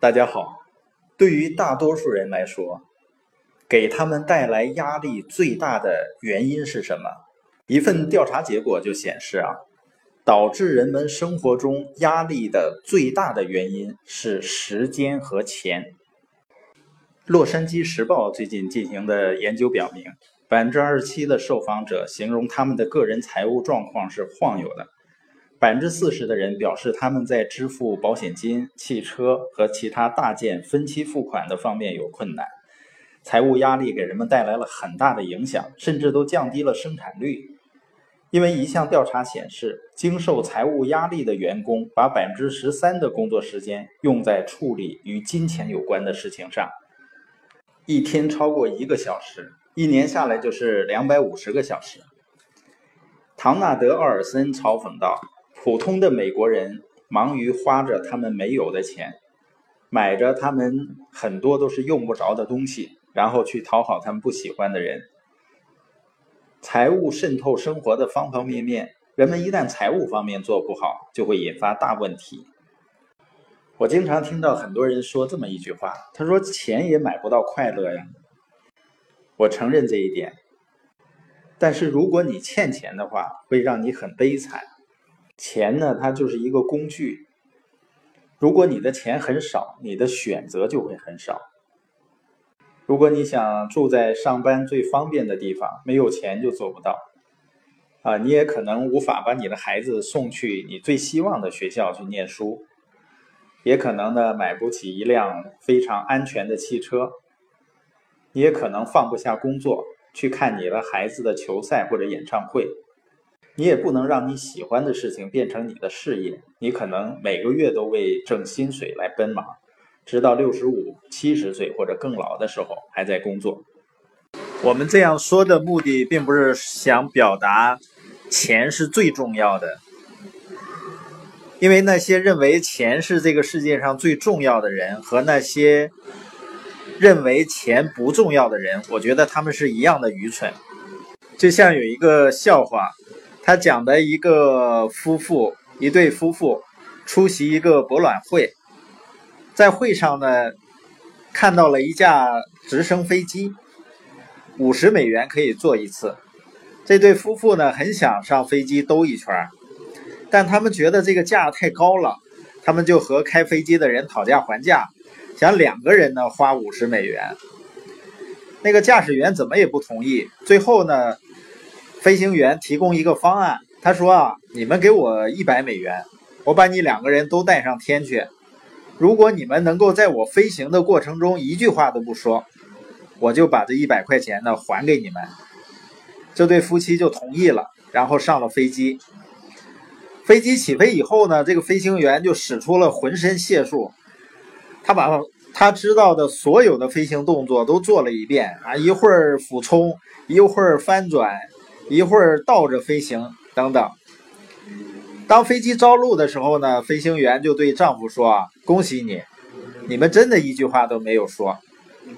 大家好。对于大多数人来说，给他们带来压力最大的原因是什么？一份调查结果就显示啊，导致人们生活中压力的最大的原因是时间和钱。洛杉矶时报最近进行的研究表明，百分之二十七的受访者形容他们的个人财务状况是晃悠的。百分之四十的人表示，他们在支付保险金、汽车和其他大件分期付款的方面有困难。财务压力给人们带来了很大的影响，甚至都降低了生产率。因为一项调查显示，经受财务压力的员工把百分之十三的工作时间用在处理与金钱有关的事情上，一天超过一个小时，一年下来就是两百五十个小时。唐纳德·奥尔森嘲讽道。普通的美国人忙于花着他们没有的钱，买着他们很多都是用不着的东西，然后去讨好他们不喜欢的人。财务渗透生活的方方面面，人们一旦财务方面做不好，就会引发大问题。我经常听到很多人说这么一句话，他说：“钱也买不到快乐呀。”我承认这一点，但是如果你欠钱的话，会让你很悲惨。钱呢，它就是一个工具。如果你的钱很少，你的选择就会很少。如果你想住在上班最方便的地方，没有钱就做不到。啊，你也可能无法把你的孩子送去你最希望的学校去念书，也可能呢买不起一辆非常安全的汽车，你也可能放不下工作去看你的孩子的球赛或者演唱会。你也不能让你喜欢的事情变成你的事业。你可能每个月都为挣薪水来奔忙，直到六十五、七十岁或者更老的时候还在工作。我们这样说的目的，并不是想表达钱是最重要的，因为那些认为钱是这个世界上最重要的人，和那些认为钱不重要的人，我觉得他们是一样的愚蠢。就像有一个笑话。他讲的一个夫妇，一对夫妇出席一个博览会，在会上呢，看到了一架直升飞机，五十美元可以坐一次。这对夫妇呢，很想上飞机兜一圈，但他们觉得这个价太高了，他们就和开飞机的人讨价还价，想两个人呢花五十美元。那个驾驶员怎么也不同意，最后呢。飞行员提供一个方案，他说：“啊，你们给我一百美元，我把你两个人都带上天去。如果你们能够在我飞行的过程中一句话都不说，我就把这一百块钱呢还给你们。”这对夫妻就同意了，然后上了飞机。飞机起飞以后呢，这个飞行员就使出了浑身解数，他把他知道的所有的飞行动作都做了一遍啊，一会儿俯冲，一会儿翻转。一会儿倒着飞行等等。当飞机着陆的时候呢，飞行员就对丈夫说：“啊，恭喜你，你们真的一句话都没有说。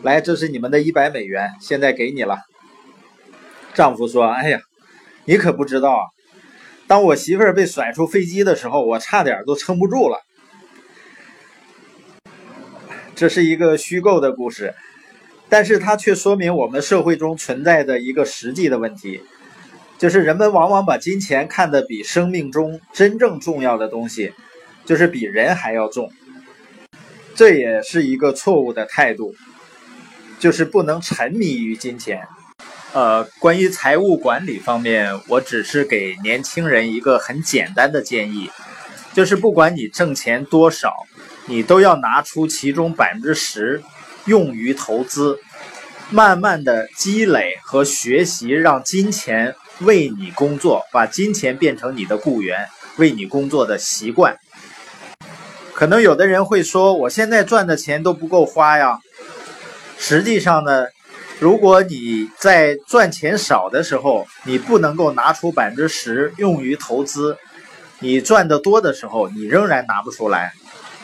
来，这是你们的一百美元，现在给你了。”丈夫说：“哎呀，你可不知道，当我媳妇儿被甩出飞机的时候，我差点都撑不住了。”这是一个虚构的故事，但是它却说明我们社会中存在的一个实际的问题。就是人们往往把金钱看得比生命中真正重要的东西，就是比人还要重，这也是一个错误的态度，就是不能沉迷于金钱。呃，关于财务管理方面，我只是给年轻人一个很简单的建议，就是不管你挣钱多少，你都要拿出其中百分之十用于投资，慢慢的积累和学习，让金钱。为你工作，把金钱变成你的雇员，为你工作的习惯。可能有的人会说，我现在赚的钱都不够花呀。实际上呢，如果你在赚钱少的时候，你不能够拿出百分之十用于投资；你赚的多的时候，你仍然拿不出来，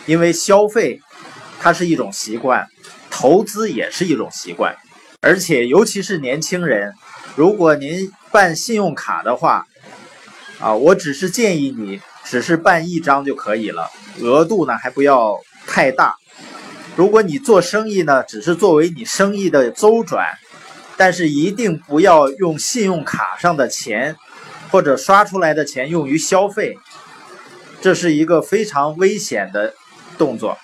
因为消费它是一种习惯，投资也是一种习惯，而且尤其是年轻人。如果您办信用卡的话，啊，我只是建议你只是办一张就可以了，额度呢还不要太大，如果你做生意呢，只是作为你生意的周转，但是一定不要用信用卡上的钱或者刷出来的钱用于消费，这是一个非常危险的动作。